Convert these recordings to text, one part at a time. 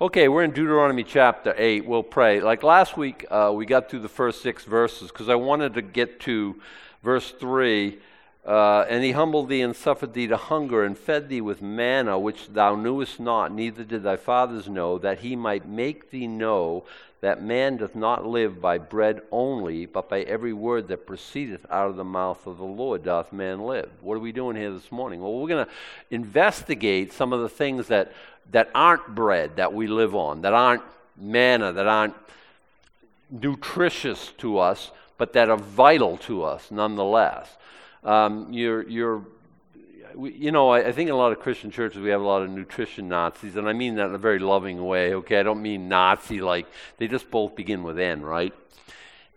Okay, we're in Deuteronomy chapter 8. We'll pray. Like last week, uh, we got through the first six verses because I wanted to get to verse 3. Uh, and he humbled thee and suffered thee to hunger and fed thee with manna which thou knewest not, neither did thy fathers know, that he might make thee know that man doth not live by bread only, but by every word that proceedeth out of the mouth of the Lord doth man live. What are we doing here this morning? Well, we're going to investigate some of the things that, that aren't bread that we live on, that aren't manna, that aren't nutritious to us, but that are vital to us nonetheless. Um, you're, you're you know, I, I, think in a lot of Christian churches we have a lot of nutrition Nazis, and I mean that in a very loving way, okay? I don't mean Nazi like, they just both begin with N, right?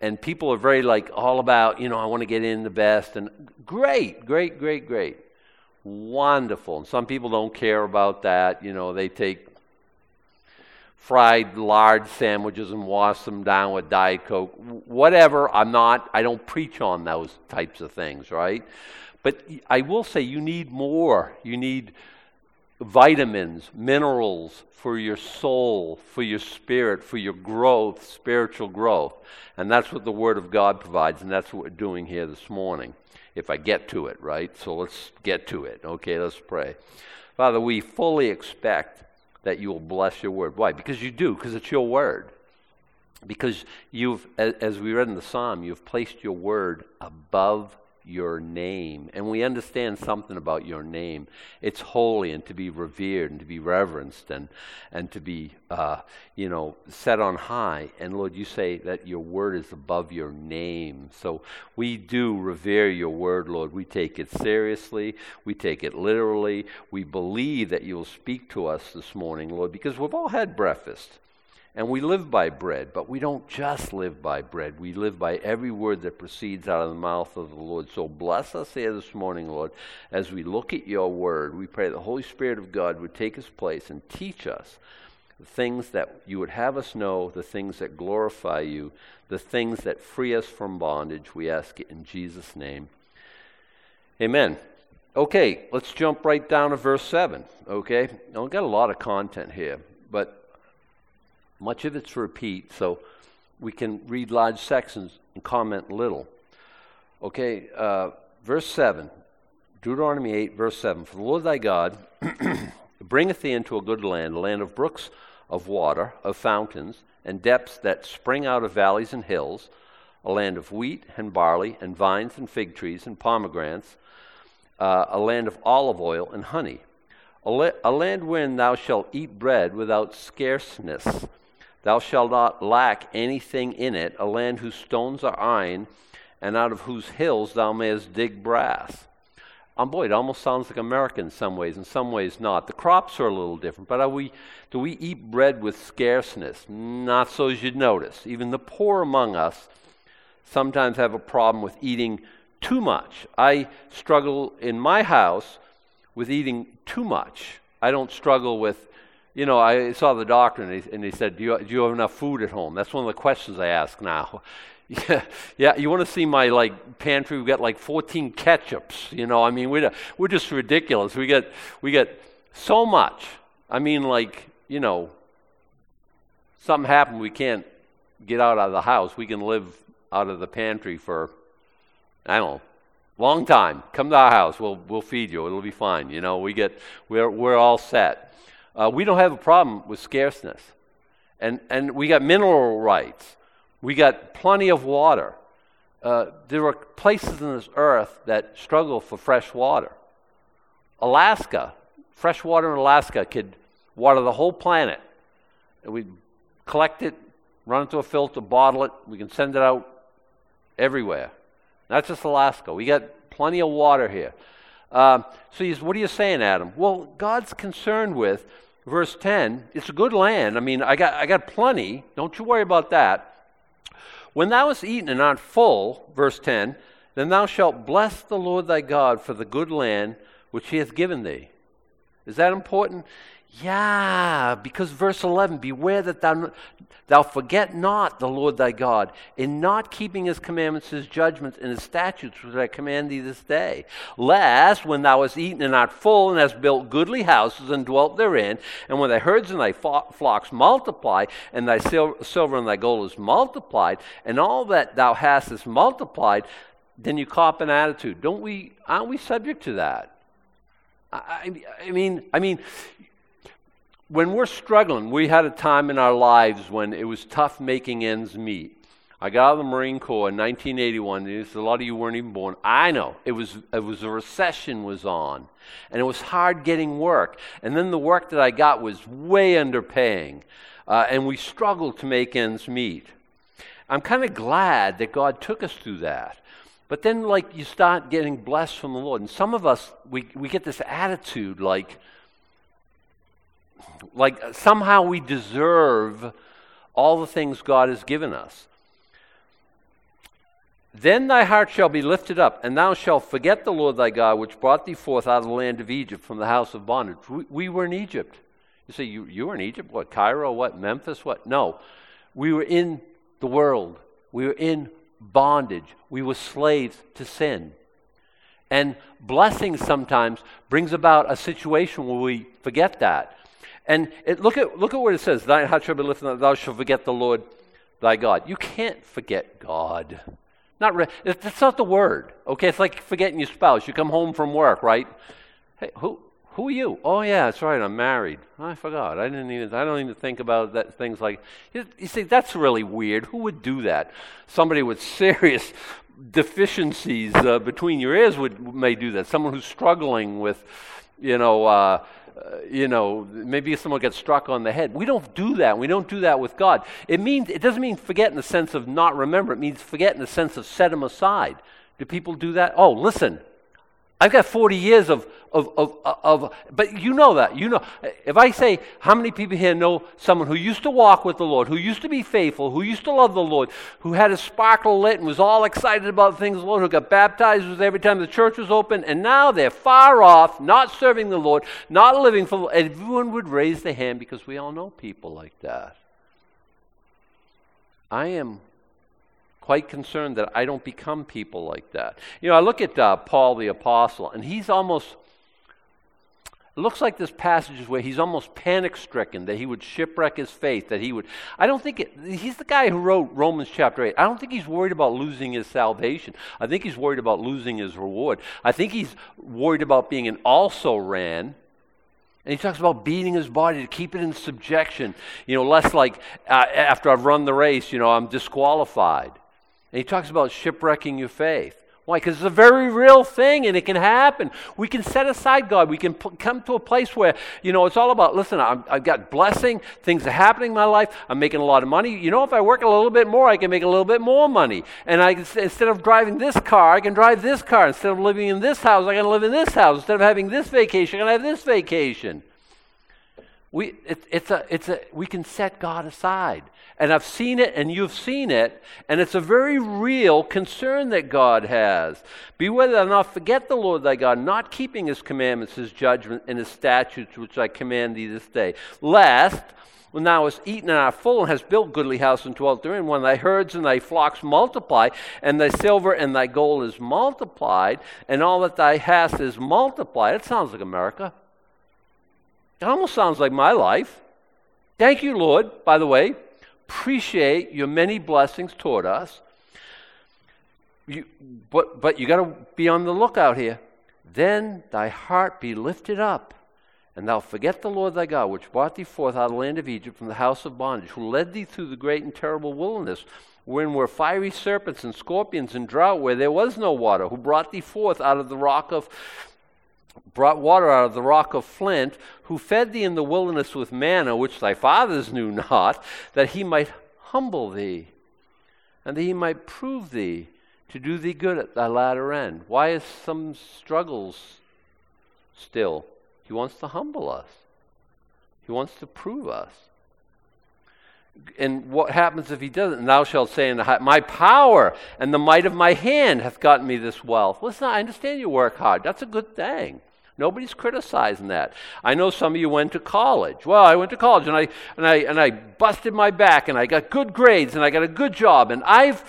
And people are very like all about, you know, I want to get in the best, and great, great, great, great. Wonderful. And some people don't care about that, you know, they take fried lard sandwiches and wash them down with Diet Coke. Whatever, I'm not, I don't preach on those types of things, right? But I will say you need more. You need vitamins, minerals for your soul, for your spirit, for your growth, spiritual growth. And that's what the Word of God provides, and that's what we're doing here this morning, if I get to it, right? So let's get to it. Okay, let's pray. Father, we fully expect that you will bless your Word. Why? Because you do, because it's your Word. Because you've, as we read in the Psalm, you've placed your Word above your name. And we understand something about your name. It's holy and to be revered and to be reverenced and, and to be, uh, you know, set on high. And Lord, you say that your word is above your name. So we do revere your word, Lord. We take it seriously. We take it literally. We believe that you will speak to us this morning, Lord, because we've all had breakfast. And we live by bread, but we don't just live by bread. We live by every word that proceeds out of the mouth of the Lord. So bless us here this morning, Lord, as we look at your word. We pray the Holy Spirit of God would take his place and teach us the things that you would have us know, the things that glorify you, the things that free us from bondage. We ask it in Jesus' name. Amen. Okay, let's jump right down to verse 7. Okay? Now, we've got a lot of content here, but much of it's repeat, so we can read large sections and comment little. Okay, uh, verse 7, Deuteronomy 8, verse 7 For the Lord thy God bringeth thee into a good land, a land of brooks of water, of fountains, and depths that spring out of valleys and hills, a land of wheat and barley, and vines and fig trees and pomegranates, uh, a land of olive oil and honey, a, la- a land wherein thou shalt eat bread without scarceness Thou shalt not lack anything in it, a land whose stones are iron, and out of whose hills thou mayest dig brass. Um, boy, it almost sounds like America in some ways, in some ways not. The crops are a little different, but we, do we eat bread with scarceness? Not so as you'd notice. Even the poor among us sometimes have a problem with eating too much. I struggle in my house with eating too much. I don't struggle with you know, I saw the doctor and he, and he said, do you, do you have enough food at home? That's one of the questions I ask now. Yeah, yeah. You want to see my like pantry? We've got like 14 ketchups. You know, I mean, we're we're just ridiculous. We get we get so much. I mean, like you know, something happened. We can't get out of the house. We can live out of the pantry for I don't know, long time. Come to our house. We'll we'll feed you. It'll be fine. You know, we get we're we're all set. Uh, we don't have a problem with scarceness. And, and we got mineral rights. We got plenty of water. Uh, there are places in this earth that struggle for fresh water. Alaska, fresh water in Alaska could water the whole planet. And we collect it, run it through a filter, bottle it. We can send it out everywhere. Not just Alaska. We got plenty of water here. Um, so, what are you saying, Adam? Well, God's concerned with verse 10, it's a good land. I mean, I got, I got plenty. Don't you worry about that. When thou hast eaten and art full, verse 10, then thou shalt bless the Lord thy God for the good land which he hath given thee. Is that important? Yeah, Ah, because verse 11, beware that thou, thou forget not the Lord thy God, in not keeping his commandments, his judgments, and his statutes, which I command thee this day. Lest, when thou hast eaten and art full, and hast built goodly houses, and dwelt therein, and when thy herds and thy flocks multiply, and thy silver and thy gold is multiplied, and all that thou hast is multiplied, then you cop an attitude. Don't we, aren't we subject to that? I, I mean, I mean, when we're struggling, we had a time in our lives when it was tough making ends meet. I got out of the Marine Corps in 1981. A lot of you weren't even born. I know it was it was a recession was on, and it was hard getting work. And then the work that I got was way underpaying, uh, and we struggled to make ends meet. I'm kind of glad that God took us through that. But then, like, you start getting blessed from the Lord. And some of us, we, we get this attitude like, like somehow we deserve all the things God has given us. Then thy heart shall be lifted up, and thou shalt forget the Lord thy God, which brought thee forth out of the land of Egypt from the house of bondage. We, we were in Egypt. You say, you, you were in Egypt? What, Cairo? What, Memphis? What? No. We were in the world. We were in bondage. We were slaves to sin. And blessing sometimes brings about a situation where we forget that. And it, look, at, look at what it says Thy heart shall be lifted up, thou shalt forget the Lord thy God. You can't forget God. Not re- that's not the word. Okay, it's like forgetting your spouse. You come home from work, right? Hey, who who are you? Oh yeah, that's right. I'm married. I forgot. I didn't even. I don't even think about that. Things like you, you see. That's really weird. Who would do that? Somebody with serious deficiencies uh, between your ears would may do that. Someone who's struggling with, you know. Uh, uh, you know, maybe someone gets struck on the head. We don't do that. We don't do that with God. It means it doesn't mean forget in the sense of not remember. It means forget in the sense of set him aside. Do people do that? Oh, listen, I've got 40 years of, of, of, of, but you know that. You know. If I say, how many people here know someone who used to walk with the Lord, who used to be faithful, who used to love the Lord, who had a sparkle lit and was all excited about things the Lord, who got baptized with every time the church was open, and now they're far off, not serving the Lord, not living for Everyone would raise their hand because we all know people like that. I am quite concerned that I don't become people like that. You know, I look at uh, Paul the Apostle, and he's almost, it looks like this passage is where he's almost panic stricken that he would shipwreck his faith, that he would. I don't think it, he's the guy who wrote Romans chapter 8. I don't think he's worried about losing his salvation. I think he's worried about losing his reward. I think he's worried about being an also ran. And he talks about beating his body to keep it in subjection. You know, less like uh, after I've run the race, you know, I'm disqualified. And he talks about shipwrecking your faith. Why? Because it's a very real thing and it can happen. We can set aside God. We can p- come to a place where, you know, it's all about, listen, i have got blessing. Things are happening in my life. I'm making a lot of money. You know, if I work a little bit more, I can make a little bit more money. And I, instead of driving this car, I can drive this car. Instead of living in this house, I can live in this house. Instead of having this vacation, I can have this vacation. We, it, it's a, it's a, we can set God aside. And I've seen it, and you've seen it, and it's a very real concern that God has. Beware thou not forget the Lord thy God, not keeping his commandments, his judgment, and his statutes, which I command thee this day, lest when thou hast eaten and art full, and hast built goodly house and dwelt therein, when thy herds and thy flocks multiply, and thy silver and thy gold is multiplied, and all that thou hast is multiplied. It sounds like America. It almost sounds like my life. Thank you, Lord, by the way, appreciate your many blessings toward us. You, but but you got to be on the lookout here. Then thy heart be lifted up, and thou forget the Lord thy God, which brought thee forth out of the land of Egypt from the house of bondage, who led thee through the great and terrible wilderness, wherein were fiery serpents and scorpions and drought, where there was no water, who brought thee forth out of the rock of brought water out of the rock of flint, who fed thee in the wilderness with manna, which thy fathers knew not, that he might humble thee, and that he might prove thee to do thee good at thy latter end. Why is some struggles still? He wants to humble us. He wants to prove us. And what happens if he doesn't? And thou shalt say, in My power and the might of my hand hath gotten me this wealth. Listen, I understand you work hard. That's a good thing. Nobody's criticizing that. I know some of you went to college. Well, I went to college and I and I and I busted my back and I got good grades and I got a good job and I've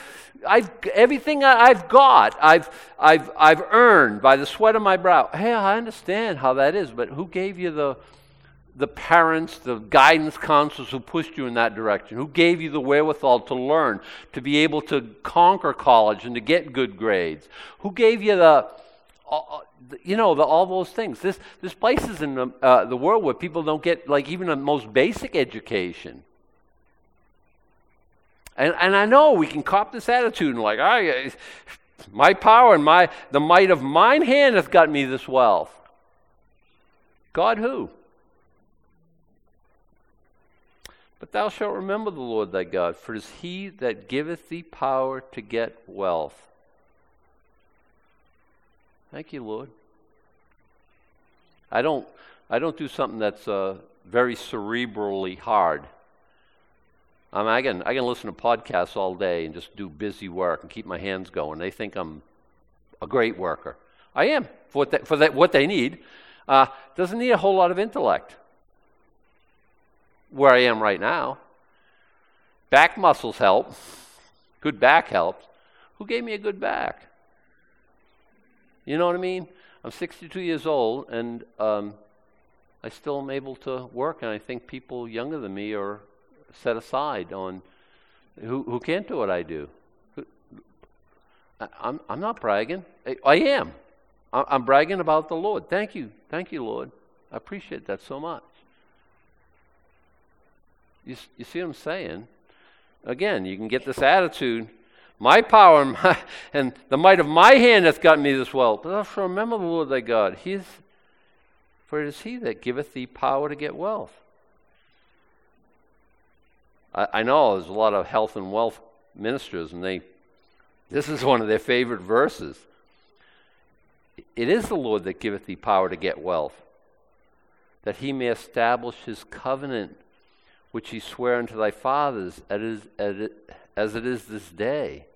I've everything I've got I've I've I've earned by the sweat of my brow. Hey, I understand how that is, but who gave you the the parents, the guidance counselors who pushed you in that direction, who gave you the wherewithal to learn, to be able to conquer college and to get good grades, who gave you the uh, uh, you know, the, all those things. This, there's places in the, uh, the world where people don't get, like, even the most basic education. And, and I know we can cop this attitude and, like, I, uh, my power and my, the might of mine hand hath got me this wealth. God who? But thou shalt remember the Lord thy God, for it is he that giveth thee power to get wealth. Thank you, Lord. I don't, I don't do something that's uh, very cerebrally hard. I, mean, I, can, I can listen to podcasts all day and just do busy work and keep my hands going. They think I'm a great worker. I am for what they, for that, what they need. Uh, doesn't need a whole lot of intellect where I am right now. Back muscles help. Good back helps. Who gave me a good back? You know what I mean? I'm 62 years old, and um, I still am able to work, and I think people younger than me are set aside on who, who can't do what I do. I'm, I'm not bragging. I, am. I'm bragging about the Lord. Thank you. Thank you, Lord. I appreciate that so much. You, you see what I'm saying? Again, you can get this attitude my power and, my, and, the might of my hand hath gotten me this wealth. But also remember the Lord thy God. He is, for it is he that giveth thee power to get wealth. I, I know there's a lot of health and wealth ministers, and they this is one of their favorite verses. It is the Lord that giveth thee power to get wealth, that he may establish his covenant which he sware unto thy fathers as it is this day.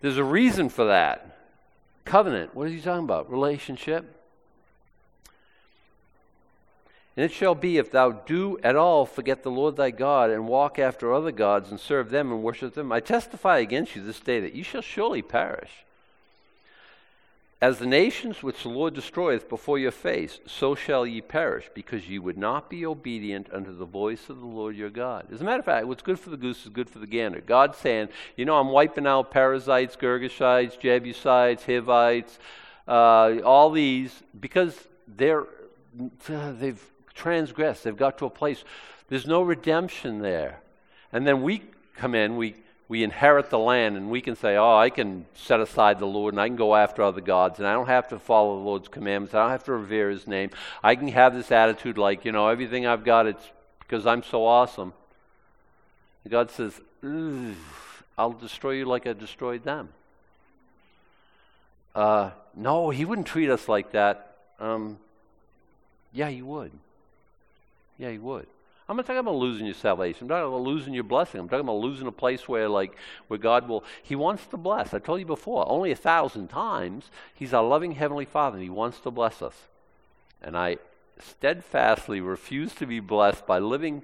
There's a reason for that. Covenant, what is he talking about? Relationship. And it shall be, if thou do at all forget the Lord thy God, and walk after other gods, and serve them and worship them, I testify against you this day that ye shall surely perish. As the nations which the Lord destroyeth before your face, so shall ye perish, because ye would not be obedient unto the voice of the Lord your God. As a matter of fact, what's good for the goose is good for the gander. God's saying, you know, I'm wiping out Perizzites, Girgashites, Jebusites, Hivites, uh, all these, because they're, they've transgressed. They've got to a place. There's no redemption there. And then we come in, we we inherit the land and we can say, oh, I can set aside the Lord and I can go after other gods and I don't have to follow the Lord's commandments. I don't have to revere his name. I can have this attitude like, you know, everything I've got, it's because I'm so awesome. God says, I'll destroy you like I destroyed them. Uh, no, he wouldn't treat us like that. Um, yeah, he would. Yeah, he would. I'm not talking about losing your salvation. I'm talking about losing your blessing. I'm talking about losing a place where, like, where God will. He wants to bless. I told you before, only a thousand times. He's our loving heavenly Father, and He wants to bless us. And I steadfastly refuse to be blessed by living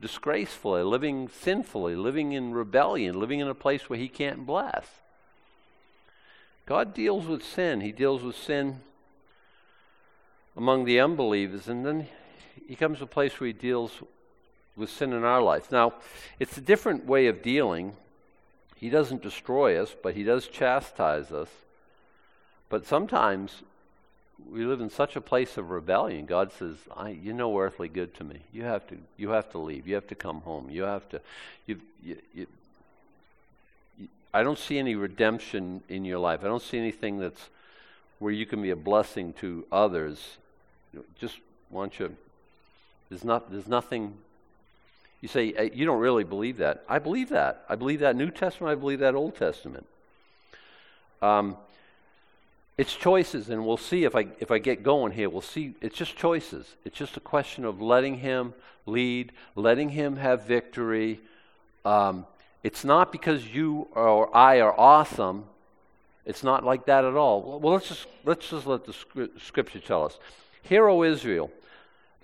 disgracefully, living sinfully, living in rebellion, living in a place where He can't bless. God deals with sin. He deals with sin among the unbelievers, and then He comes to a place where He deals with sin in our life. Now, it's a different way of dealing. He doesn't destroy us, but He does chastise us. But sometimes we live in such a place of rebellion. God says, "You're no earthly good to me. You have to. You have to leave. You have to come home. You have to. You, you, you, I don't see any redemption in your life. I don't see anything that's where you can be a blessing to others. Just want you. There's not. There's nothing you say, you don't really believe that. I believe that. I believe that New Testament, I believe that Old Testament. Um, it's choices, and we'll see if I, if I get going here. We'll see. It's just choices. It's just a question of letting Him lead, letting Him have victory. Um, it's not because you or I are awesome It's not like that at all. Well, let's just, let's just let the scripture tell us. Hear, O Israel,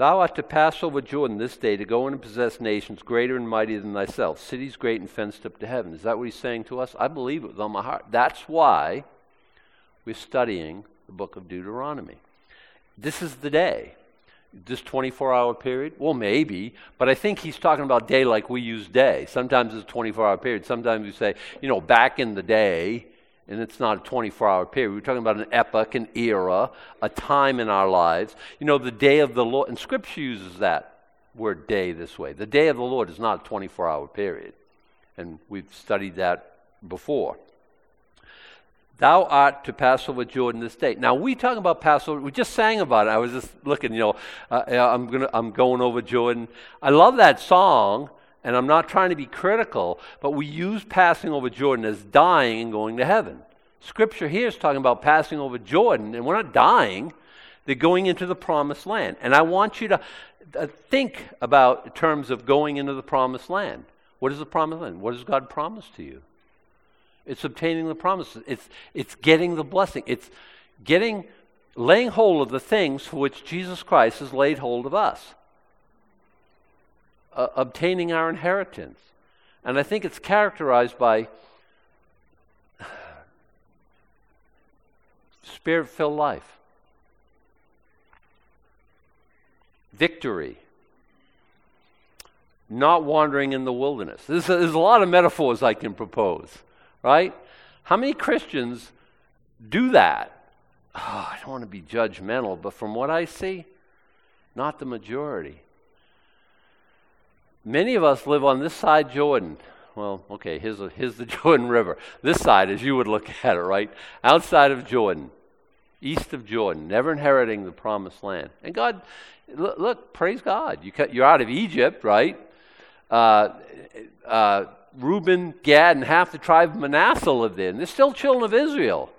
thou art to pass over Jordan this day to go in and possess nations greater and mightier than thyself, cities great and fenced up to heaven. Is that what he's saying to us? I believe it with all my heart. That's why we're studying the book of Deuteronomy. This is the day. This 24 hour period? Well, maybe, but I think he's talking about day like we use day. Sometimes it's a 24 hour period. Sometimes we say, you know, back in the day, and it's not a 24 hour period. We're talking about an epoch, an era, a time in our lives. You know, the day of the Lord, and Scripture uses that word day this way. The day of the Lord is not a 24 hour period, and we've studied that before. Thou art to pass over Jordan this day. Now we talk about Passover. We just sang about it. I was just looking. You know, uh, I'm gonna. I'm going over Jordan. I love that song and I'm not trying to be critical, but we use passing over Jordan as dying and going to heaven. Scripture here is talking about passing over Jordan, and we're not dying, they're going into the promised land. And I want you to uh, think about terms of going into the promised land. What is the promised land? What does God promise to you? It's obtaining the promises. It's, it's getting the blessing. It's getting, laying hold of the things for which Jesus Christ has laid hold of us uh, obtaining our inheritance. And I think it's characterized by spirit filled life, victory, not wandering in the wilderness. There's a, there's a lot of metaphors I can propose, right? How many Christians do that? Oh, I don't want to be judgmental, but from what I see, not the majority. Many of us live on this side Jordan. Well, okay, here's, a, here's the Jordan River. This side, as you would look at it, right? Outside of Jordan, east of Jordan, never inheriting the promised land. And God, look, look praise God. You cut, you're out of Egypt, right? Uh, uh, Reuben, Gad, and half the tribe of Manasseh live there. They're still children of Israel.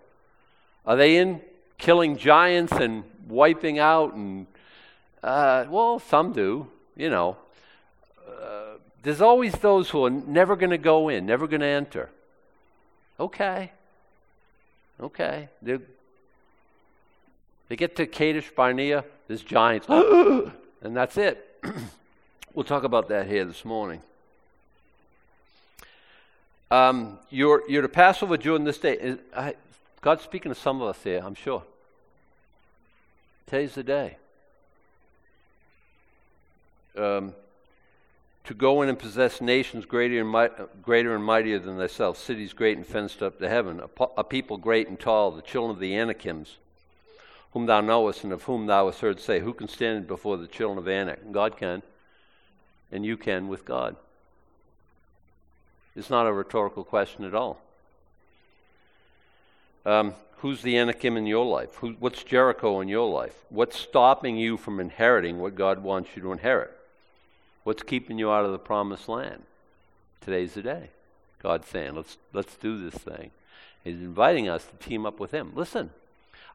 Are they in killing giants and wiping out? And uh, well, some do, you know there's always those who are never going to go in, never going to enter. Okay. Okay. They're, they get to Kadesh Barnea, there's giants, and that's it. we'll talk about that here this morning. Um, you're, you're to pass over Jordan this day. I, God's speaking to some of us here, I'm sure. Today's the day. Um, to go in and possess nations greater and, might, greater and mightier than thyself, cities great and fenced up to heaven, a, a, people great and tall, the children of the Anakims, whom thou knowest and of whom thou hast heard say, Who can stand before the children of Anak? God can, and you can with God. It's not a rhetorical question at all. Um, who's the Anakim in your life? Who, what's Jericho in your life? What's stopping you from inheriting what God wants you to inherit? What's keeping you out of the promised land? Today's the day. God's saying, let's, let's do this thing. He's inviting us to team up with Him. Listen,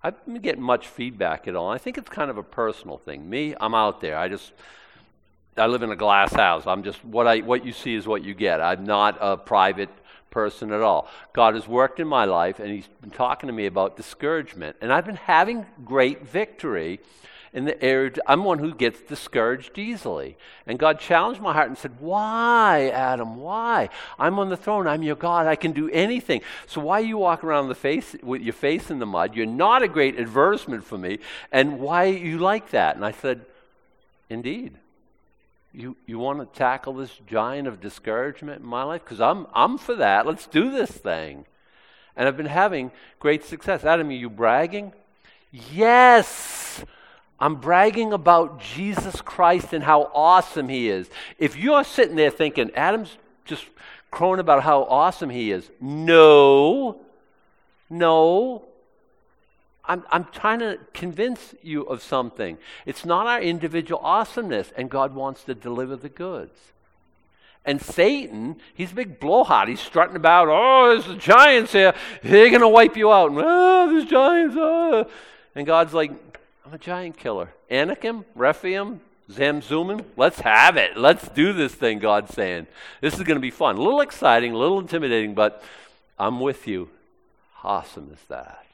I've been getting much feedback at all. I think it's kind of a personal thing. Me, I'm out there. I just, I live in a glass house. I'm just, what, I, what you see is what you get. I'm not a private person at all. God has worked in my life, and He's been talking to me about discouragement. And I've been having great victory in the area. I'm one who gets discouraged easily. And God challenged my heart and said, Why, Adam? Why? I'm on the throne. I'm your God. I can do anything. So why you walk around the face with your face in the mud? You're not a great advertisement for me. And why you like that? And I said, Indeed. You, you want to tackle this giant of discouragement in my life? Because I'm, I'm for that. Let's do this thing. And I've been having great success. Adam, are you bragging? Yes. I'm bragging about Jesus Christ and how awesome he is. If you're sitting there thinking, Adam's just crowing about how awesome he is, no, no. I'm, I'm trying to convince you of something. It's not our individual awesomeness, and God wants to deliver the goods. And Satan, he's a big blowhard. He's strutting about, oh, there's the giants here. They're going to wipe you out. And, oh, there's giants. Oh. And God's like, I'm a giant killer. Anakim, Rephaim, Zamzummim, let's have it. Let's do this thing, God's saying. This is going to be fun. A little exciting, a little intimidating, but I'm with you. How awesome is that?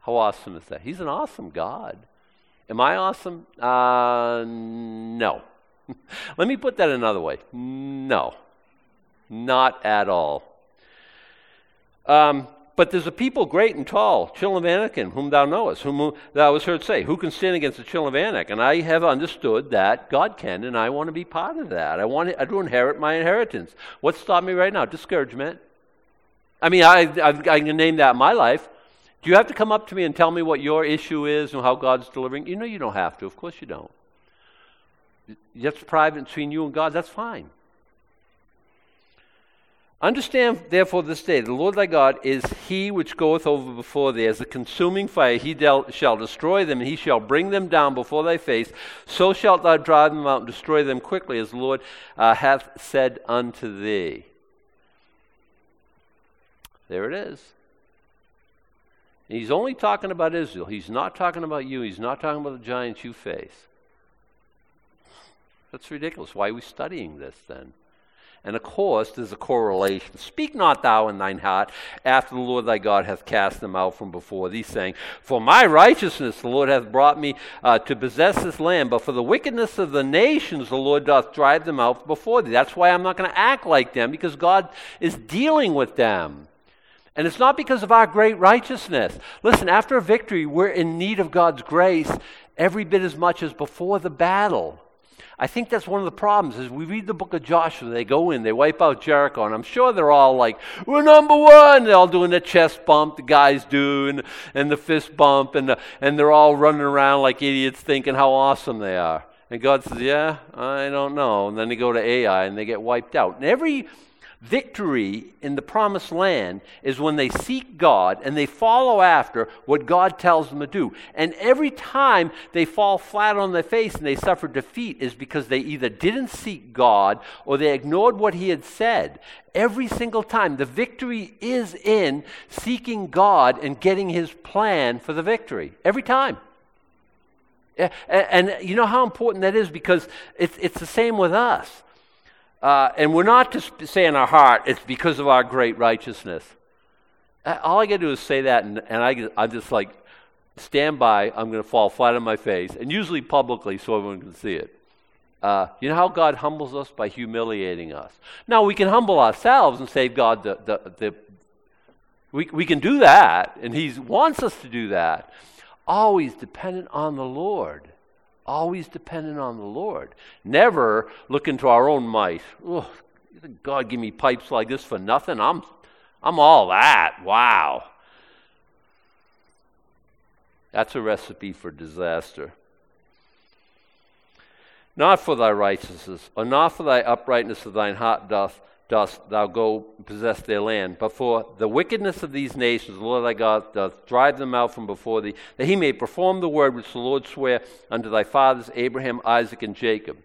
How awesome is that? He's an awesome God. Am I awesome? Uh, no. Let me put that another way. No. Not at all. Um, but there's a people great and tall, Anakim, whom thou knowest, whom thou hast heard say, Who can stand against the Anak? And I have understood that God can, and I want to be part of that. I want to, inherit my inheritance. What stopped me right now? Discouragement. I mean, I, I, I can name that in my life. Do you have to come up to me and tell me what your issue is and how God's delivering? You know you don't have to. Of course you don't. That's private between you and God. That's fine. Understand, therefore, this day, the Lord thy God is he which goeth over before thee as a consuming fire. He del- shall destroy them, and he shall bring them down before thy face. So shalt thou drive them out and destroy them quickly, as the Lord uh, hath said unto thee. There it is. He's only talking about Israel. He's not talking about you. He's not talking about the giants you face. That's ridiculous. Why are we studying this then? And of course, there's a correlation. Speak not thou in thine heart after the Lord thy God hath cast them out from before thee, saying, For my righteousness the Lord hath brought me uh, to possess this land, but for the wickedness of the nations the Lord doth drive them out before thee. That's why I'm not going to act like them, because God is dealing with them. And it's not because of our great righteousness. Listen, after a victory, we're in need of God's grace every bit as much as before the battle. I think that's one of the problems is we read the book of Joshua, they go in, they wipe out Jericho, and I'm sure they're all like, we're number one. They're all doing the chest bump, the guys do, and, and the fist bump, and, the, and they're all running around like idiots thinking how awesome they are. And God says, yeah, I don't know. And then they go to Ai and they get wiped out. And every Victory in the promised land is when they seek God and they follow after what God tells them to do. And every time they fall flat on their face and they suffer defeat is because they either didn't seek God or they ignored what He had said. Every single time, the victory is in seeking God and getting His plan for the victory. Every time. And, you know how important that is because it's the same with us. Uh, and we're not to say in our heart, it's because of our great righteousness. Uh, all I got to do is say that, and, and I, I'm just like, stand by, I'm going to fall flat on my face, and usually publicly so everyone can see it. Uh, you know how God humbles us? By humiliating us. Now, we can humble ourselves and save God the, the, the we, we can do that, and He wants us to do that. Always dependent on the Lord always dependent on the Lord. Never looking to our own might. Oh, God give me pipes like this for nothing. I'm, I'm all that. Wow. That's a recipe for disaster. Not for thy righteousness, or not for thy uprightness of thine heart doth dost thou go possess their land. But for the wickedness of these nations, the Lord thy God doth drive them out from before thee, that he may perform the word which the Lord sware unto thy fathers, Abraham, Isaac, and Jacob.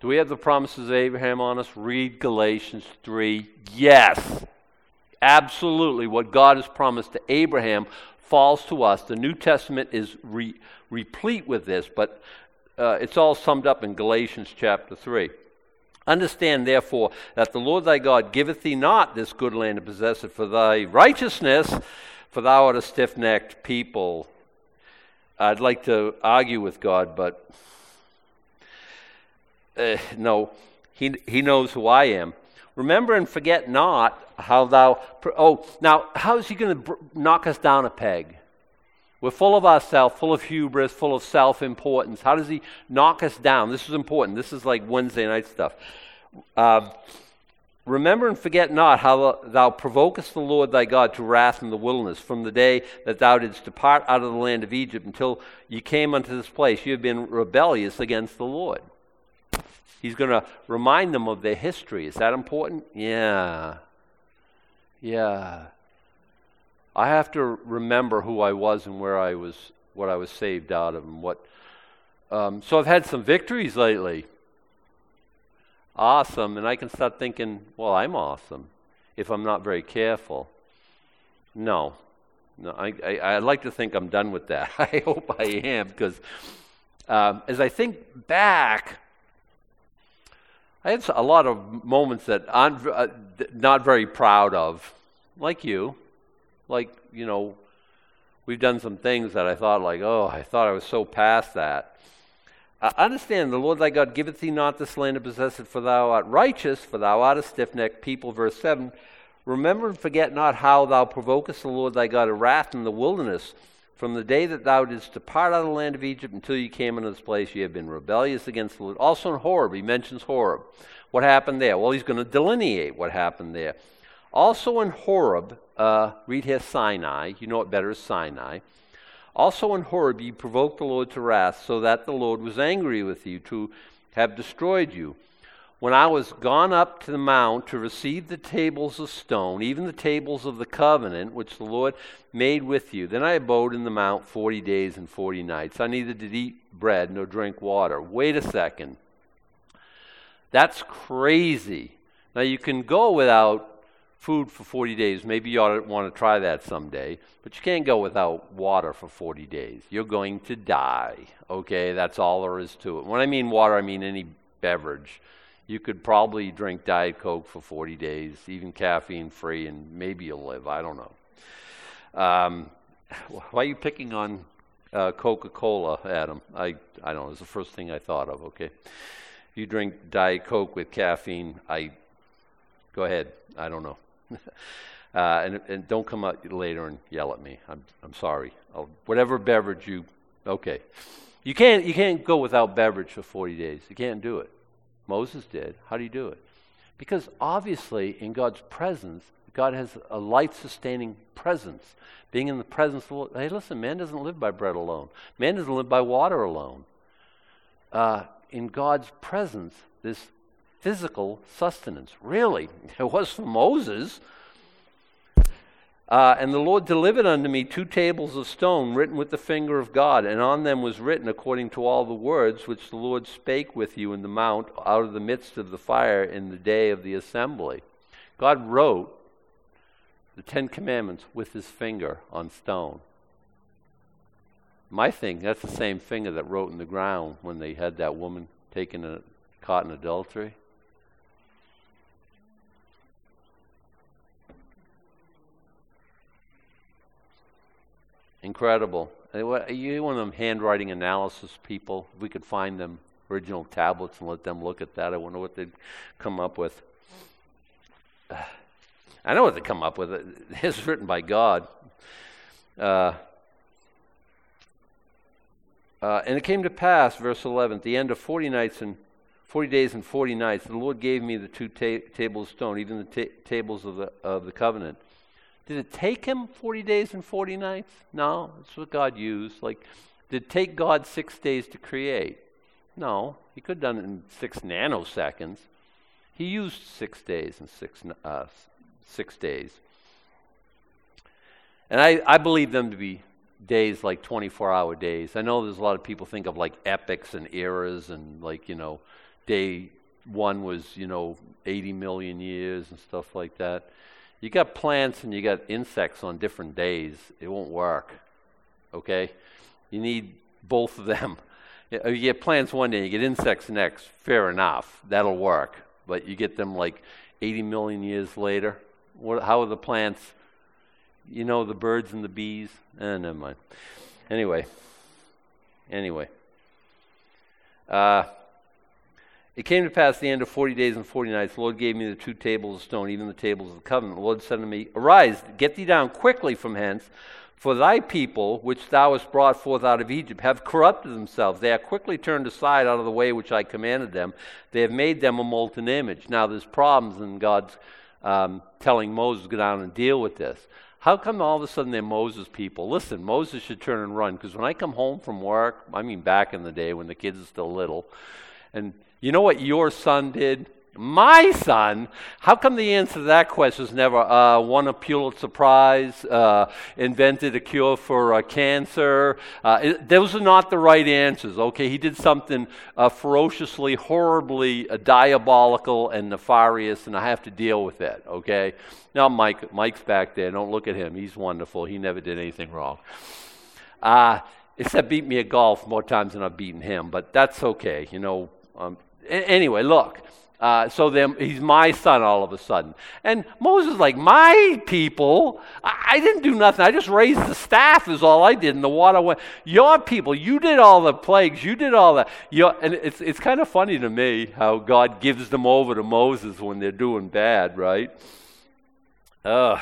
Do we have the promises of Abraham on us? Read Galatians 3. Yes. Absolutely. What God has promised to Abraham falls to us. The New Testament is re- replete with this, but uh, it's all summed up in Galatians chapter 3. Understand, therefore, that the Lord thy God giveth thee not this good land to possess it for thy righteousness, for thou art a stiff necked people. I'd like to argue with God, but uh, no, he, he knows who I am. Remember and forget not how thou. Oh, now, how is he going to knock us down a peg? We're full of ourselves, full of hubris, full of self importance. How does he knock us down? This is important. This is like Wednesday night stuff. Uh, Remember and forget not how thou provokest the Lord thy God to wrath in the wilderness, from the day that thou didst depart out of the land of Egypt until you came unto this place. You have been rebellious against the Lord. He's going to remind them of their history. Is that important? Yeah. Yeah. I have to remember who I was and where I was, what I was saved out of, and what. Um, so I've had some victories lately. Awesome, and I can start thinking, well, I'm awesome, if I'm not very careful. No, no, I, I, I like to think I'm done with that. I hope I am, because um, as I think back, I had a lot of moments that I'm uh, not very proud of, like you Like, you know, we've done some things that I thought, like, oh, I thought I was so past that. Uh, understand, the Lord thy God giveth thee not this land to possess it, for thou art righteous, for thou art a stiff necked people. Verse 7 Remember and forget not how thou provokest the Lord thy God to wrath in the wilderness. From the day that thou didst depart out of the land of Egypt until you came into this place, you have been rebellious against the Lord. Also in Horeb, he mentions Horeb. What happened there? Well, he's going to delineate what happened there. Also in Horeb, uh, read here Sinai. You know it better as Sinai. Also in Horeb, you provoked the Lord to wrath, so that the Lord was angry with you to have destroyed you. When I was gone up to the mount to receive the tables of stone, even the tables of the covenant which the Lord made with you, then I abode in the mount forty days and forty nights. I neither did eat bread nor drink water. Wait a second. That's crazy. Now you can go without food for 40 days. Maybe you ought to want to try that someday, but you can't go without water for 40 days. You're going to die. Okay, that's all there is to it. When I mean water, I mean any beverage. You could probably drink Diet Coke for 40 days, even caffeine free, and maybe you'll live. I don't know. Um, why are you picking on uh, Coca Cola, Adam? I, I don't know. It's the first thing I thought of, okay? You drink Diet Coke with caffeine, I go ahead. I don't know. uh, and, and don't come up later and yell at me. I'm, I'm sorry. I'll, whatever beverage you, okay. You can't, you can't go without beverage for 40 days. You can't do it. Moses did. How do you do it? Because obviously, in God's presence, God has a life sustaining presence. Being in the presence of the Lord. Hey, listen, man doesn't live by bread alone, man doesn't live by water alone. Uh, in God's presence, this physical sustenance. Really, it was for Moses. Uh, and the Lord delivered unto me two tables of stone written with the finger of God, and on them was written according to all the words which the Lord spake with you in the mount out of the midst of the fire in the day of the assembly. God wrote the Ten Commandments with his finger on stone. My thing, that's the same finger that wrote in the ground when they had that woman taken and caught in adultery. Incredible. You one of them handwriting analysis people? If we could find them original tablets and let them look at that, I wonder what they'd come up with. I know what they'd come up with. It's written by God. Uh, uh, and it came to pass, verse 11, at the end of 40 nights and 40 days and 40 nights, the Lord gave me the two ta- tables of stone, even the ta- tables of the, of the covenant. Did it take him 40 days and 40 nights? No, that's what God used. Like, did it take God six days to create? No, he could have done it in six nanoseconds. He used six days and six, uh, six days. And I, I believe them to be days like 24 hour days. I know there's a lot of people think of like epochs and eras and like, you know, day one was, you know, 80 million years and stuff like that. You got plants and you got insects on different days. It won't work. Okay? You need both of them. You get plants one day, you get insects next. Fair enough. That'll work. But you get them like 80 million years later. What, how are the plants? You know, the birds and the bees? Eh, never mind. Anyway. Anyway. Uh, it came to pass the end of forty days and forty nights, the Lord gave me the two tables of stone, even the tables of the covenant. The Lord said to me, Arise, get thee down quickly from hence, for thy people, which thou hast brought forth out of Egypt, have corrupted themselves. They have quickly turned aside out of the way which I commanded them. They have made them a molten image. Now there's problems in God's um, telling Moses to go down and deal with this. How come all of a sudden they're Moses people? Listen, Moses should turn and run because when I come home from work, I mean back in the day when the kids are still little, and you know what your son did? My son? How come the answer to that question is never uh, won a Pulitzer Prize, uh, invented a cure for uh, cancer? Uh, it, those are not the right answers, okay? He did something uh, ferociously, horribly uh, diabolical and nefarious, and I have to deal with that, okay? Now, Mike, Mike's back there. Don't look at him. He's wonderful. He never did anything wrong. except beat me at golf more times than I've beaten him, but that's okay. You know, um, anyway, look. Uh, so then he's my son all of a sudden. And Moses like, my people, I, I, didn't do nothing. I just raised the staff is all I did, and the water went. Your people, you did all the plagues. You did all that. Your, and it's, it's kind of funny to me how God gives them over to Moses when they're doing bad, right? Uh,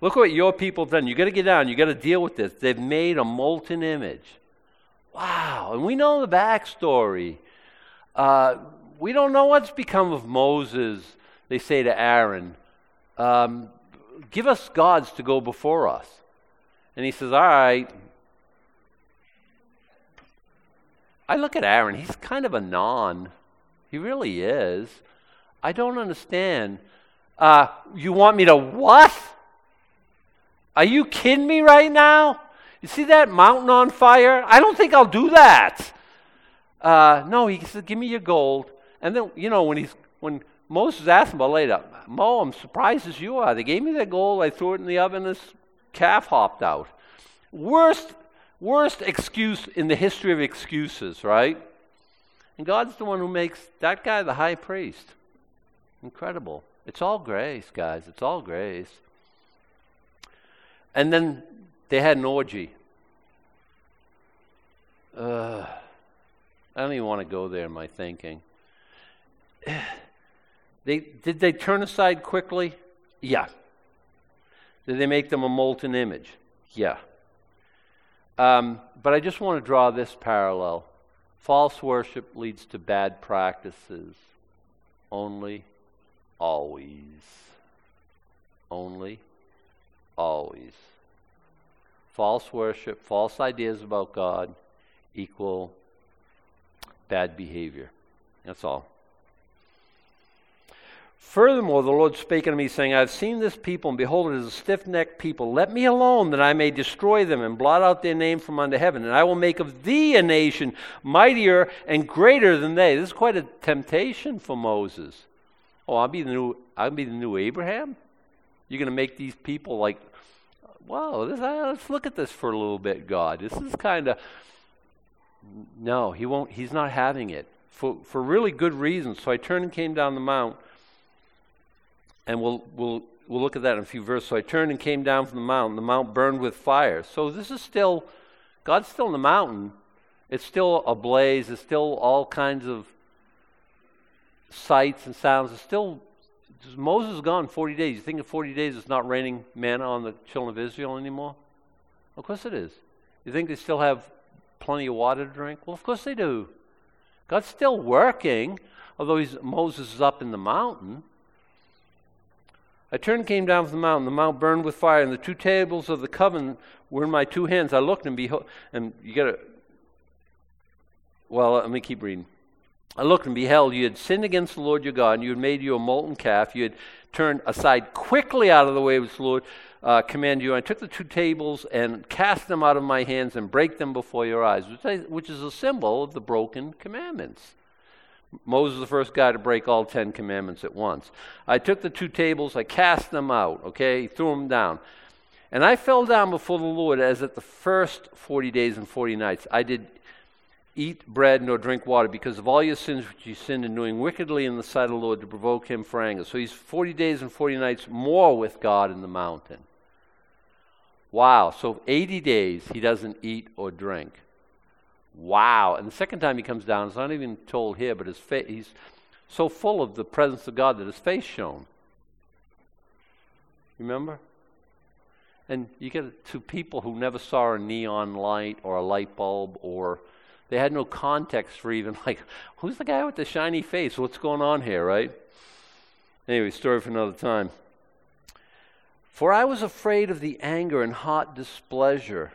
look what your people have done. You got to get down. You got to deal with this. They've made a molten image. Wow. And we know the backstory. Uh, we don't know what's become of Moses, they say to Aaron. Um, give us gods to go before us. And he says, All right. I look at Aaron, he's kind of a non. He really is. I don't understand. Uh, you want me to what? Are you kidding me right now? You see that mountain on fire? I don't think I'll do that. Uh, no, he said, Give me your gold. And then, you know, when he's when Moses asked him about later, Mo, I'm surprised as you are. They gave me that gold, I threw it in the oven, this calf hopped out. Worst, worst excuse in the history of excuses, right? And God's the one who makes that guy the high priest. Incredible. It's all grace, guys. It's all grace. And then they had an orgy. Uh, I don't even want to go there in my thinking. They, did they turn aside quickly? Yeah. Did they make them a molten image? Yeah. Um, but I just want to draw this parallel. False worship leads to bad practices. Only, always. Only, always. False worship, false ideas about God equal bad behavior. That's all. Furthermore, the Lord spake unto me, saying, I have seen this people, and behold, it is a stiff necked people. Let me alone, that I may destroy them, and blot out their name from under heaven. And I will make of thee a nation mightier and greater than they. This is quite a temptation for Moses. Oh, I'll be the new, I'll be the new Abraham? You're going to make these people like, wow, uh, let's look at this for a little bit, God. This is kind of, no, he won't, he's not having it for, for really good reasons. So I turned and came down the mount and we'll, we'll, we'll look at that in a few verses. So I turned and came down from the mountain. The mount burned with fire. So this is still, God's still in the mountain. It's still ablaze. It's still all kinds of sights and sounds. It's still, Moses is gone 40 days. You think in 40 days it's not raining manna on the children of Israel anymore? Of course it is. You think they still have plenty of water to drink? Well, of course they do. God's still working, although Moses is up in the mountain. I turned and came down from the mountain. The mount burned with fire, and the two tables of the covenant were in my two hands. I looked and behold, and you got to. Well, let me keep reading. I looked and beheld, you had sinned against the Lord your God, and you had made you a molten calf. You had turned aside quickly out of the way which the Lord uh, commanded you. I took the two tables and cast them out of my hands and break them before your eyes, which is a symbol of the broken commandments. Moses is the first guy to break all Ten Commandments at once. I took the two tables, I cast them out, okay, threw them down. And I fell down before the Lord as at the first 40 days and 40 nights. I did eat bread nor drink water because of all your sins which you sinned in doing wickedly in the sight of the Lord to provoke him for anger. So he's 40 days and 40 nights more with God in the mountain. Wow. So 80 days he doesn't eat or drink. Wow. And the second time he comes down, it's not even told here, but his face, he's so full of the presence of God that his face shone. Remember? And you get to people who never saw a neon light or a light bulb or they had no context for even like, who's the guy with the shiny face? What's going on here, right? Anyway, story for another time. For I was afraid of the anger and hot displeasure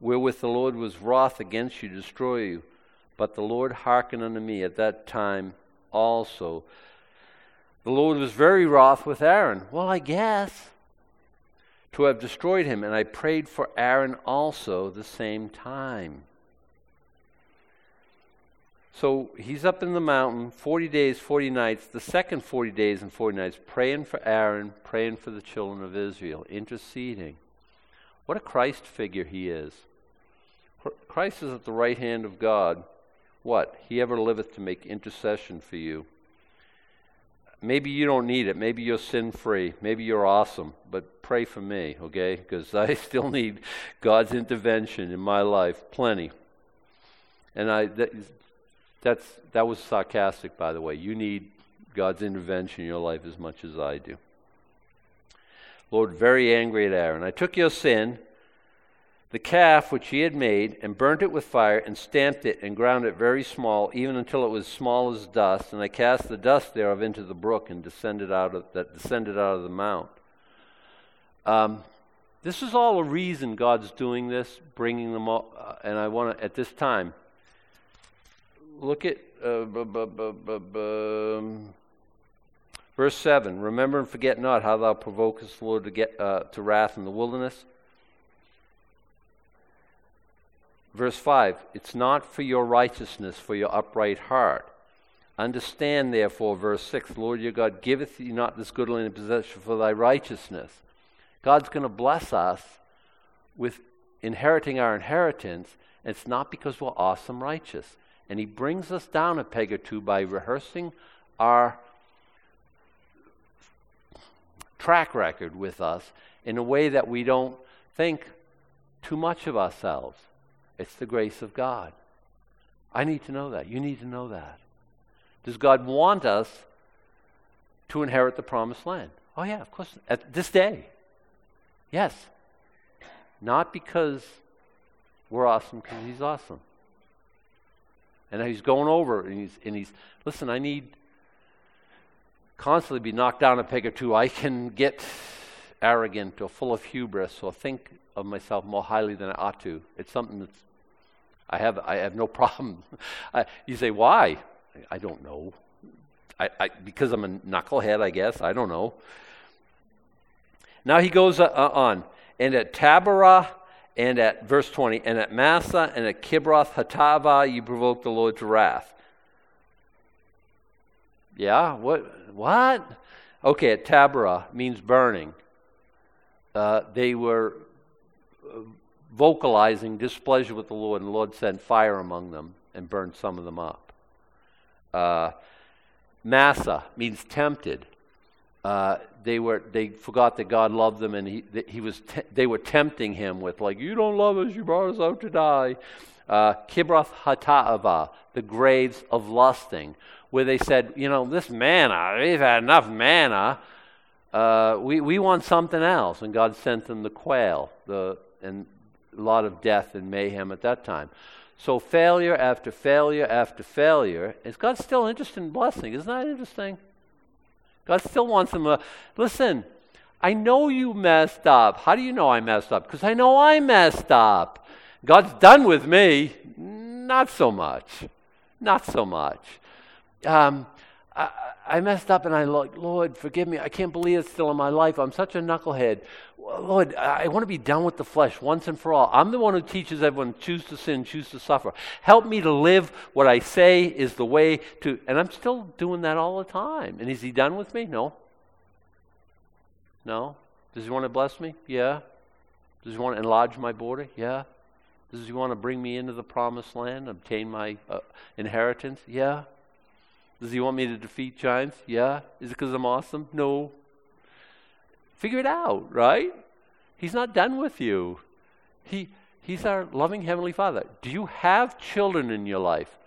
wherewith the Lord was wroth against you destroy you. But the Lord hearkened unto me at that time also. The Lord was very wroth with Aaron. Well, I guess. To have destroyed him. And I prayed for Aaron also the same time. So he's up in the mountain 40 days, 40 nights, the second 40 days and 40 nights, praying for Aaron, praying for the children of Israel, interceding. What a Christ figure he is. Christ is at the right hand of God, What? He ever liveth to make intercession for you. Maybe you don't need it. Maybe you're sin free. Maybe you're awesome. But pray for me, okay? Because I still need God's intervention in my life, plenty. And I that, that's that was sarcastic, by the way. You need God's intervention in your life as much as I do. Lord, very angry at Aaron. I took your sin, the calf which he had made, and burnt it with fire, and stamped it, and ground it very small, even until it was small as dust. And I cast the dust thereof into the brook, and descended out of that descended out of the mount. Um, this is all a reason God's doing this, bringing them all. Uh, and I want to, at this time, look at uh, um, verse 7. Remember and forget not how thou provokest the Lord to, get, uh, to wrath in the wilderness. Verse 5 It's not for your righteousness, for your upright heart. Understand, therefore, verse 6 Lord your God giveth thee not this good land in possession for thy righteousness. God's going to bless us with inheriting our inheritance, and it's not because we're awesome righteous. And He brings us down a peg or two by rehearsing our track record with us in a way that we don't think too much of ourselves. It's the grace of God. I need to know that. You need to know that. Does God want us to inherit the promised land? Oh, yeah, of course. At this day. Yes. Not because we're awesome, because He's awesome. And He's going over and He's, and he's listen, I need constantly be knocked down a peg or two. I can get arrogant or full of hubris or think of myself more highly than I ought to. It's something that's I have, I have no problem. I, you say, why? I don't know. I, I, because I'm a knucklehead, I guess. I don't know. Now he goes uh, uh on. And at Taberah, and at verse 20, and at Massah, and at Kibroth Hattaavah, you provoked the Lord to wrath. Yeah? What? What? Okay, at Taberah means burning. Uh, they were uh, vocalizing displeasure with the Lord, and the Lord sent fire among them and burned some of them up. Uh, Massah means tempted. Uh, they were they forgot that God loved them, and he he was te- they were tempting him with like you don't love us, you brought us out to die. Uh, Kibroth Hattaavah, the graves of lusting, where they said, you know, this manna, we've had enough manna. Uh, we we want something else, and God sent them the quail, the and a lot of death and mayhem at that time. So failure after failure after failure, is God still interested in blessing? Isn't that interesting? God still wants them to listen. I know you messed up. How do you know I messed up? Because I know I messed up. God's done with me. Not so much. Not so much. Um, I, I messed up and I like, Lord, forgive me. I can't believe it's still in my life. I'm such a knucklehead. Lord, I want to be done with the flesh once and for all. I'm the one who teaches everyone choose to sin, choose to suffer. Help me to live what I say is the way to. And I'm still doing that all the time. And is He done with me? No. No. Does He want to bless me? Yeah. Does He want to enlarge my border? Yeah. Does He want to bring me into the promised land, obtain my uh, inheritance? Yeah. Does He want me to defeat giants? Yeah. Is it because I'm awesome? No. Figure it out, right? He's not done with you. He, he's our loving Heavenly Father. Do you have children in your life?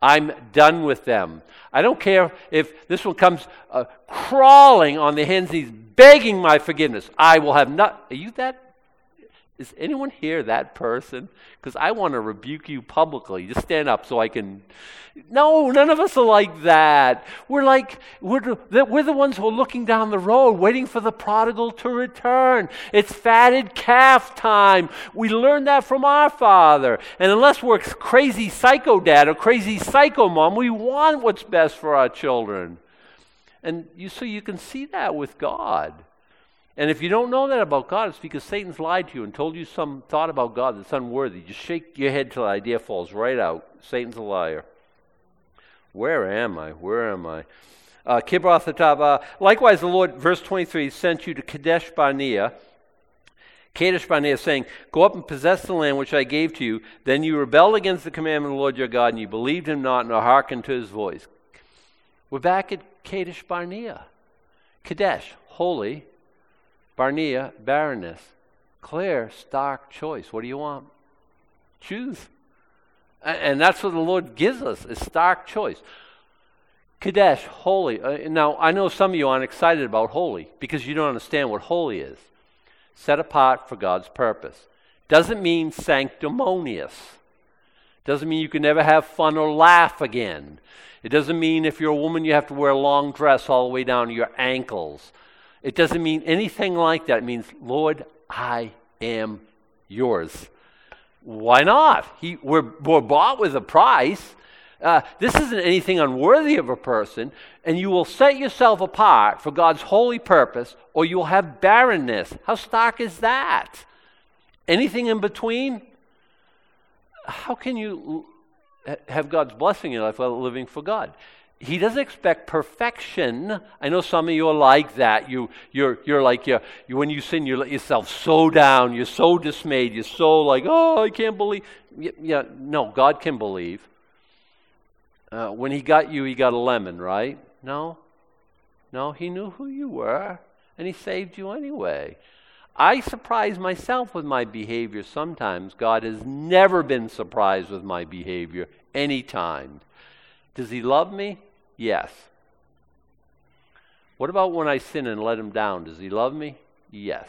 I'm done with them. I don't care if this one comes uh, crawling on the hands and knees, begging my forgiveness. I will have not. Are you that is anyone here that person? Because I want to rebuke you publicly. Just stand up so I can. No, none of us are like that. We're like, we're the, we're the ones who are looking down the road, waiting for the prodigal to return. It's fatted calf time. We learned that from our father. And unless we're crazy psycho dad or crazy psycho mom, we want what's best for our children. And you, so you can see that with God. And if you don't know that about God, it's because Satan's lied to you and told you some thought about God that's unworthy. Just shake your head till the idea falls right out. Satan's a liar. Where am I? Where am I? Uh, Kibroth Hattaavah. Likewise, the Lord, verse 23, sent you to Kadesh Barnea. Kadesh Barnea saying, Go up and possess the land which I gave to you. Then you rebelled against the commandment of the Lord your God, and you believed him not, nor hearkened to his voice. We're back at Kadesh Barnea. Kadesh, holy. Barnea, barrenness. Clear, stark choice. What do you want? Choose. And that's what the Lord gives us, a stark choice. Kadesh, holy. Uh, now, I know some of you aren't excited about holy because you don't understand what holy is. Set apart for God's purpose. Doesn't mean sanctimonious. Doesn't mean you can never have fun or laugh again. It doesn't mean if you're a woman you have to wear a long dress all the way down to your ankles. It doesn't mean anything like that. It means, Lord, I am yours. Why not? He, we're, we're bought with a price. Uh, this isn't anything unworthy of a person, and you will set yourself apart for God's holy purpose, or you'll have barrenness. How stark is that? Anything in between? How can you have God's blessing in your life while living for God? He doesn't expect perfection. I know some of you are like that. You, you're, you're like, you, when you sin, you let yourself so down. You're so dismayed. You're so like, oh, I can't believe. Yeah no, God can believe. Uh, when he got you, he got a lemon, right? No? No, he knew who you were, and he saved you anyway. I surprise myself with my behavior sometimes. God has never been surprised with my behavior any time. Does he love me? Yes. What about when I sin and let him down? Does he love me? Yes.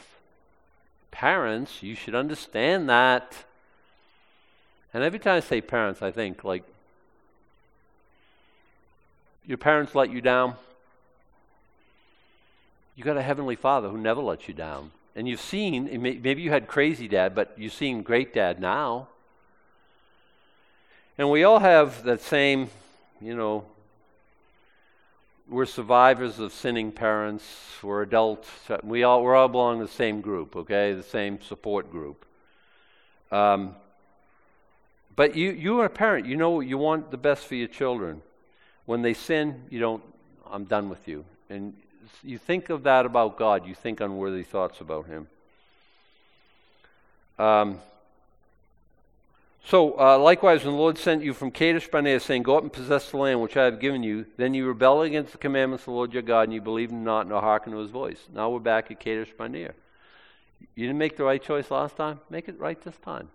Parents, you should understand that. And every time I say parents, I think like your parents let you down, you got a heavenly father who never lets you down. And you've seen, maybe you had crazy dad, but you've seen great dad now. And we all have that same, you know, we're survivors of sinning parents, we're adults, we all, we're all belong to the same group, okay, the same support group. Um, but you, you are a parent, you know you want the best for your children. When they sin, you don't, I'm done with you. And you think of that about God, you think unworthy thoughts about Him. Um, so, uh, likewise, when the Lord sent you from Kadesh Barnea, saying, Go up and possess the land which I have given you, then you rebel against the commandments of the Lord your God, and you believe him not, nor hearken to his voice. Now we're back at Kadesh Barnea. You didn't make the right choice last time? Make it right this time.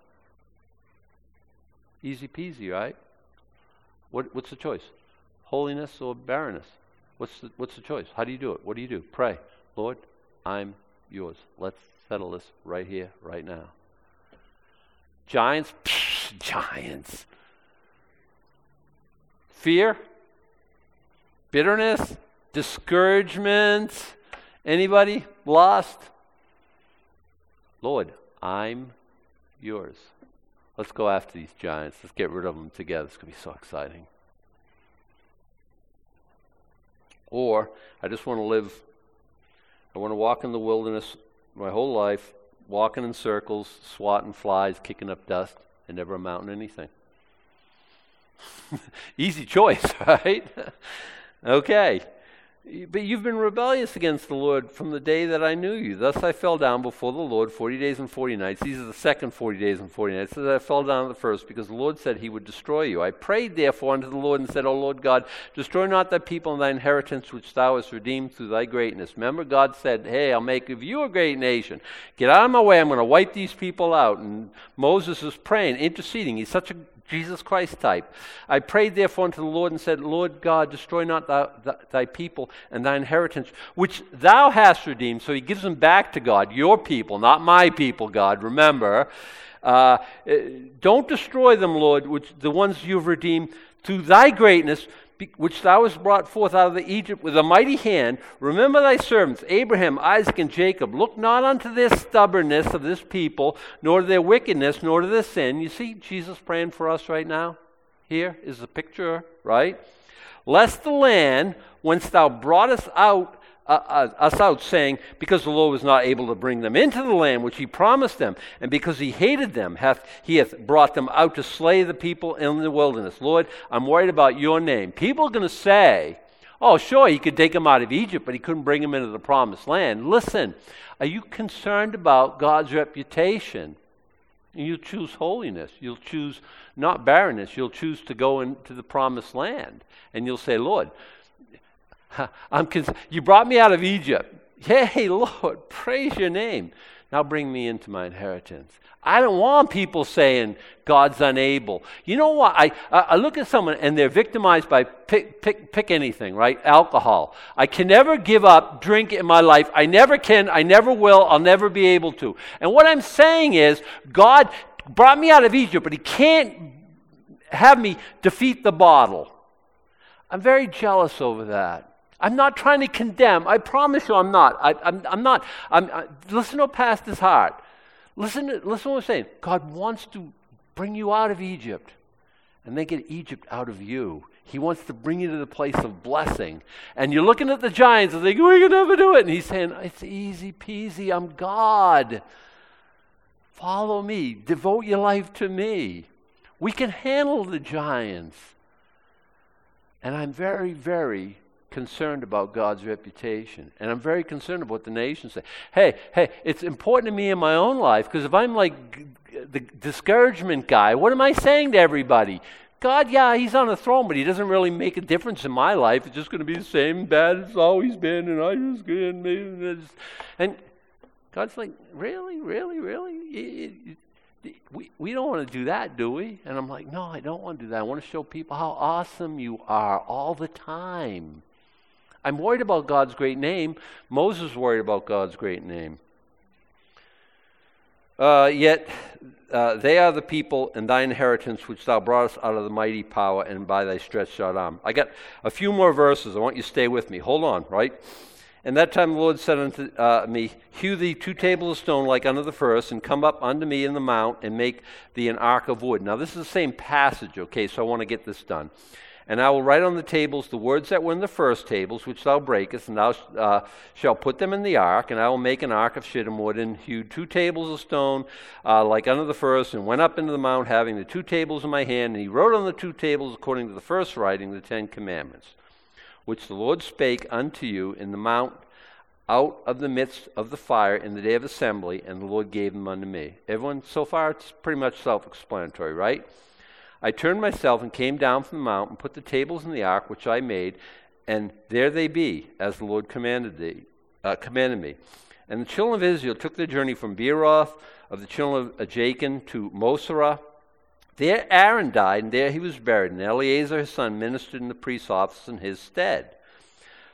Easy peasy, right? What, what's the choice? holiness or barrenness? What's the, what's the choice? How do you do it? What do you do? Pray. Lord, I'm yours. Let's settle this right here, right now. Giants? Psh, giants. Fear? Bitterness? Discouragement? Anybody lost? Lord, I'm yours. Let's go after these giants. Let's get rid of them together. It's going to be so exciting. Or I just want to live, I want to walk in the wilderness my whole life, walking in circles, swatting flies, kicking up dust, never amounting to anything. Easy choice, right? okay. But you've been rebellious against the Lord from the day that I knew you. Thus I fell down before the Lord 40 days and 40 nights. These are the second 40 days and 40 nights. So I fell down at the first because the Lord said he would destroy you. I prayed therefore unto the Lord and said, O Lord God, destroy not thy people and thy inheritance which thou hast redeemed through thy greatness. Remember, God said, Hey, I'll make of you a great nation. Get out of my way. I'm going to wipe these people out. And Moses is praying, interceding. He's such a Jesus Christ type. I prayed therefore unto the Lord and said, Lord God, destroy not thy, thy, people and thy inheritance, which thou hast redeemed. So he gives them back to God, your people, not my people, God, remember. Uh, don't destroy them, Lord, which the ones you've redeemed through thy greatness, which thou hast brought forth out of Egypt with a mighty hand, remember thy servants, Abraham, Isaac, and Jacob. Look not unto their stubbornness of this people, nor to their wickedness, nor to their sin. You see Jesus praying for us right now? Here is the picture, right? Lest the land whence thou broughtest out Uh, uh, us out, saying, Because the Lord was not able to bring them into the land which he promised them, and because he hated them, hath, he hath brought them out to slay the people in the wilderness. Lord, I'm worried about your name. People are going to say, Oh, sure, he could take them out of Egypt, but he couldn't bring them into the promised land. Listen, are you concerned about God's reputation? You'll choose holiness. You'll choose not barrenness. You'll choose to go into the promised land. And you'll say, Lord, I'm cons- you brought me out of Egypt. Yay, Lord, praise your name. Now bring me into my inheritance. I don't want people saying God's unable. You know what? I, I look at someone and they're victimized by pick, pick, pick anything, right? Alcohol. I can never give up drink in my life. I never can. I never will. I'll never be able to. And what I'm saying is, God brought me out of Egypt, but He can't have me defeat the bottle. I'm very jealous over that. I'm not trying to condemn. I promise you I'm not. I, am not. I'm, I, listen to Pastor's heart. Listen to, listen to what I'm saying. God wants to bring you out of Egypt and then get Egypt out of you. He wants to bring you to the place of blessing. And you're looking at the giants and thinking, we can never do it. And he's saying, it's easy peasy. I'm God. Follow me. Devote your life to me. We can handle the giants. And I'm very, very concerned about God's reputation. And I'm very concerned about what the nations say. Hey, hey, it's important to me in my own life because if I'm like the discouragement guy, what am I saying to everybody? God, yeah, he's on the throne, but he doesn't really make a difference in my life. It's just going to be the same bad as it's always been, and I just good. And God's like, really, really, really? We, we don't want to do that, do we? And I'm like, no, I don't want to do that. I want to show people how awesome you are all the time. I'm worried about God's great name. Moses worried about God's great name. Uh, yet uh, they are the people and thy inheritance which thou broughtest out of the mighty power and by thy stretched out arm. I got a few more verses. I want you to stay with me. Hold on, right? And that time the Lord said unto uh, me, Hew thee two tables of stone like unto the first, and come up unto me in the mount, and make thee an ark of wood. Now, this is the same passage, okay, so I want to get this done. And I will write on the tables the words that were in the first tables, which thou breakest, and thou uh, shalt put them in the ark. And I will make an ark of shittim wood, and hewed two tables of stone, uh, like unto the first, and went up into the mount, having the two tables in my hand. And he wrote on the two tables, according to the first writing, the Ten Commandments, which the Lord spake unto you in the mount out of the midst of the fire in the day of assembly, and the Lord gave them unto me. Everyone, so far, it's pretty much self explanatory, right? I turned myself and came down from the mount and put the tables in the ark which I made, and there they be, as the Lord commanded, thee, uh, commanded me. And the children of Israel took their journey from Beeroth of the children of Jachin to Mosera. There Aaron died, and there he was buried, and Eleazar his son ministered in the priest's office in his stead.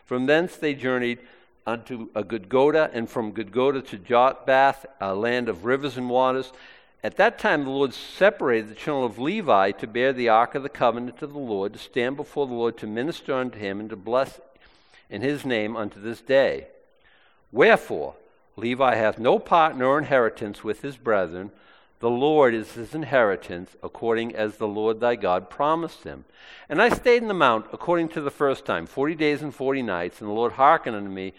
From thence they journeyed unto a Gudgoda, and from Gudgoda to Jotbath, a land of rivers and waters. At that time, the Lord separated the children of Levi to bear the ark of the covenant of the Lord, to stand before the Lord, to minister unto him, and to bless in his name unto this day. Wherefore, Levi hath no part nor inheritance with his brethren. The Lord is his inheritance, according as the Lord thy God promised him. And I stayed in the mount according to the first time, forty days and forty nights, and the Lord hearkened unto me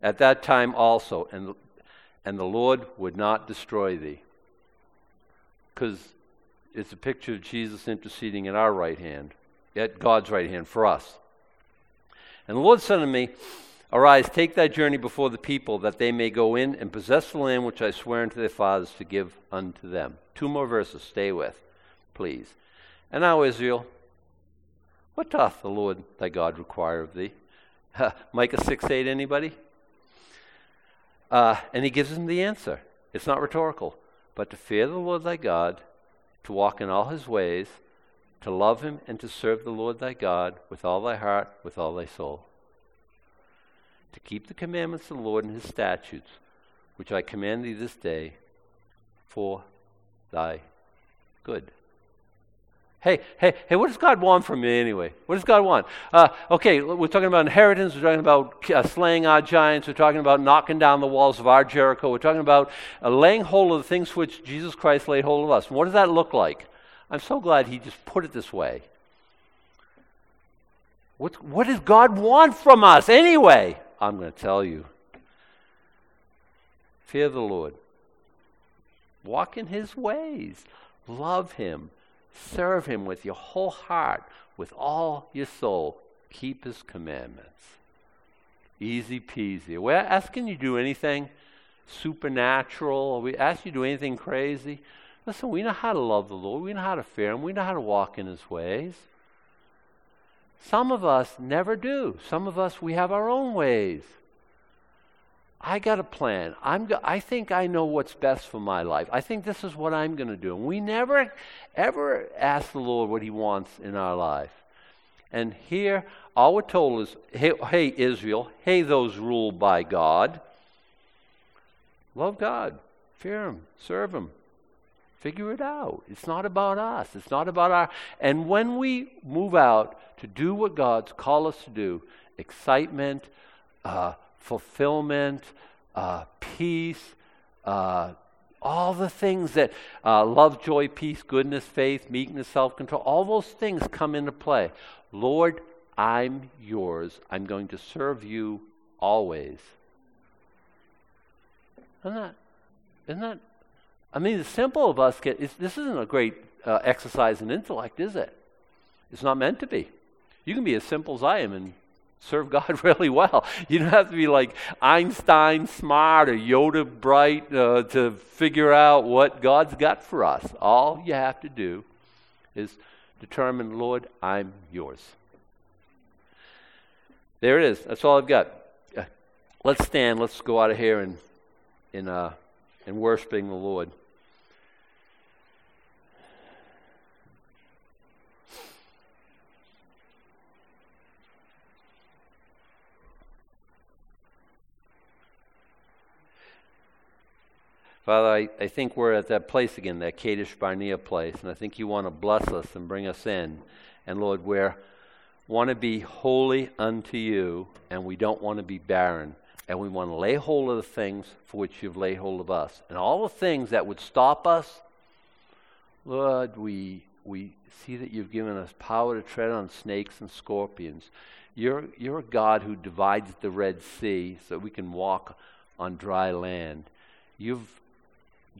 at that time also, and, and the Lord would not destroy thee because it's a picture of Jesus interceding at our right hand, at God's right hand for us. And the Lord said to me, Arise, take thy journey before the people, that they may go in and possess the land which I swear unto their fathers to give unto them. Two more verses, stay with, please. And now, Israel, what doth the Lord thy God require of thee? Micah 6 8, anybody? Uh, and he gives them the answer. It's not rhetorical but to fear the Lord thy God, to walk in all his ways, to love him and to serve the Lord thy God with all thy heart, with all thy soul. To keep the commandments of the Lord and his statutes, which I command thee this day, for thy good. Hey, hey, hey, what does God want from me anyway? What does God want? Uh, okay, we're talking about inheritance. We're talking about uh, slaying our giants. We're talking about knocking down the walls of our Jericho. We're talking about uh, laying hold of the things which Jesus Christ laid hold of us. What does that look like? I'm so glad he just put it this way. What, what does God want from us anyway? I'm going to tell you. Fear the Lord. Walk in his ways. Love him Serve Him with your whole heart, with all your soul. keep his commandments. Easy peasy. We're we asking you to do anything supernatural? We asking you to do anything crazy? Listen, we know how to love the Lord. We know how to fear Him. We know how to walk in His ways. Some of us never do. Some of us, we have our own ways. I got a plan. I'm go- I think I know what's best for my life. I think this is what I'm going to do. And we never, ever ask the Lord what He wants in our life. And here, all we're told is, hey, hey Israel, hey, those ruled by God, love God, fear Him, serve Him, figure it out. It's not about us. It's not about our. And when we move out to do what God's called us to do, excitement, uh, fulfillment, uh, peace, uh, all the things that uh, love, joy, peace, goodness, faith, meekness, self control, all those things come into play. Lord, I'm yours. I'm going to serve you always. Isn't that, isn't that I mean, the simple of us get this isn't a great uh, exercise in intellect, is it? It's not meant to be. You can be as simple as I am and serve God really well. You don't have to be like Einstein smart or Yoda bright uh, to figure out what God's got for us. All you have to do is determine, Lord, I'm yours. There it is. That's all I've got. Uh, let's stand. Let's go out of here and in uh, in worshiping the Lord. Father, I, I think we're at that place again, that Kadesh Barnea place, and I think you want to bless us and bring us in. And Lord, we want to be holy unto you, and we don't want to be barren. And we want to lay hold of the things for which you've laid hold of us. And all the things that would stop us, Lord, we, we see that you've given us power to tread on snakes and scorpions. You're, you're a God who divides the Red Sea so we can walk on dry land. You've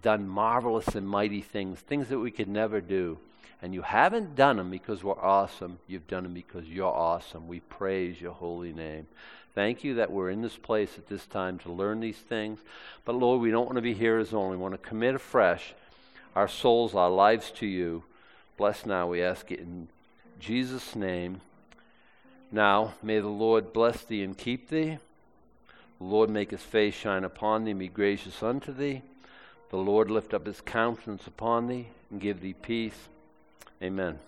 done marvelous and mighty things, things that we could never do. And you haven't done them because we're awesome. You've done them because you're awesome. We praise your holy name. Thank you that we're in this place at this time to learn these things. But Lord, we don't want to be hearers only. We want to commit afresh our souls, our lives to you. Bless now, we ask it in Jesus' name. Now, may the Lord bless thee and keep thee. The Lord make his face shine upon thee and be gracious unto thee. The Lord lift up his countenance upon thee and give thee peace. Amen.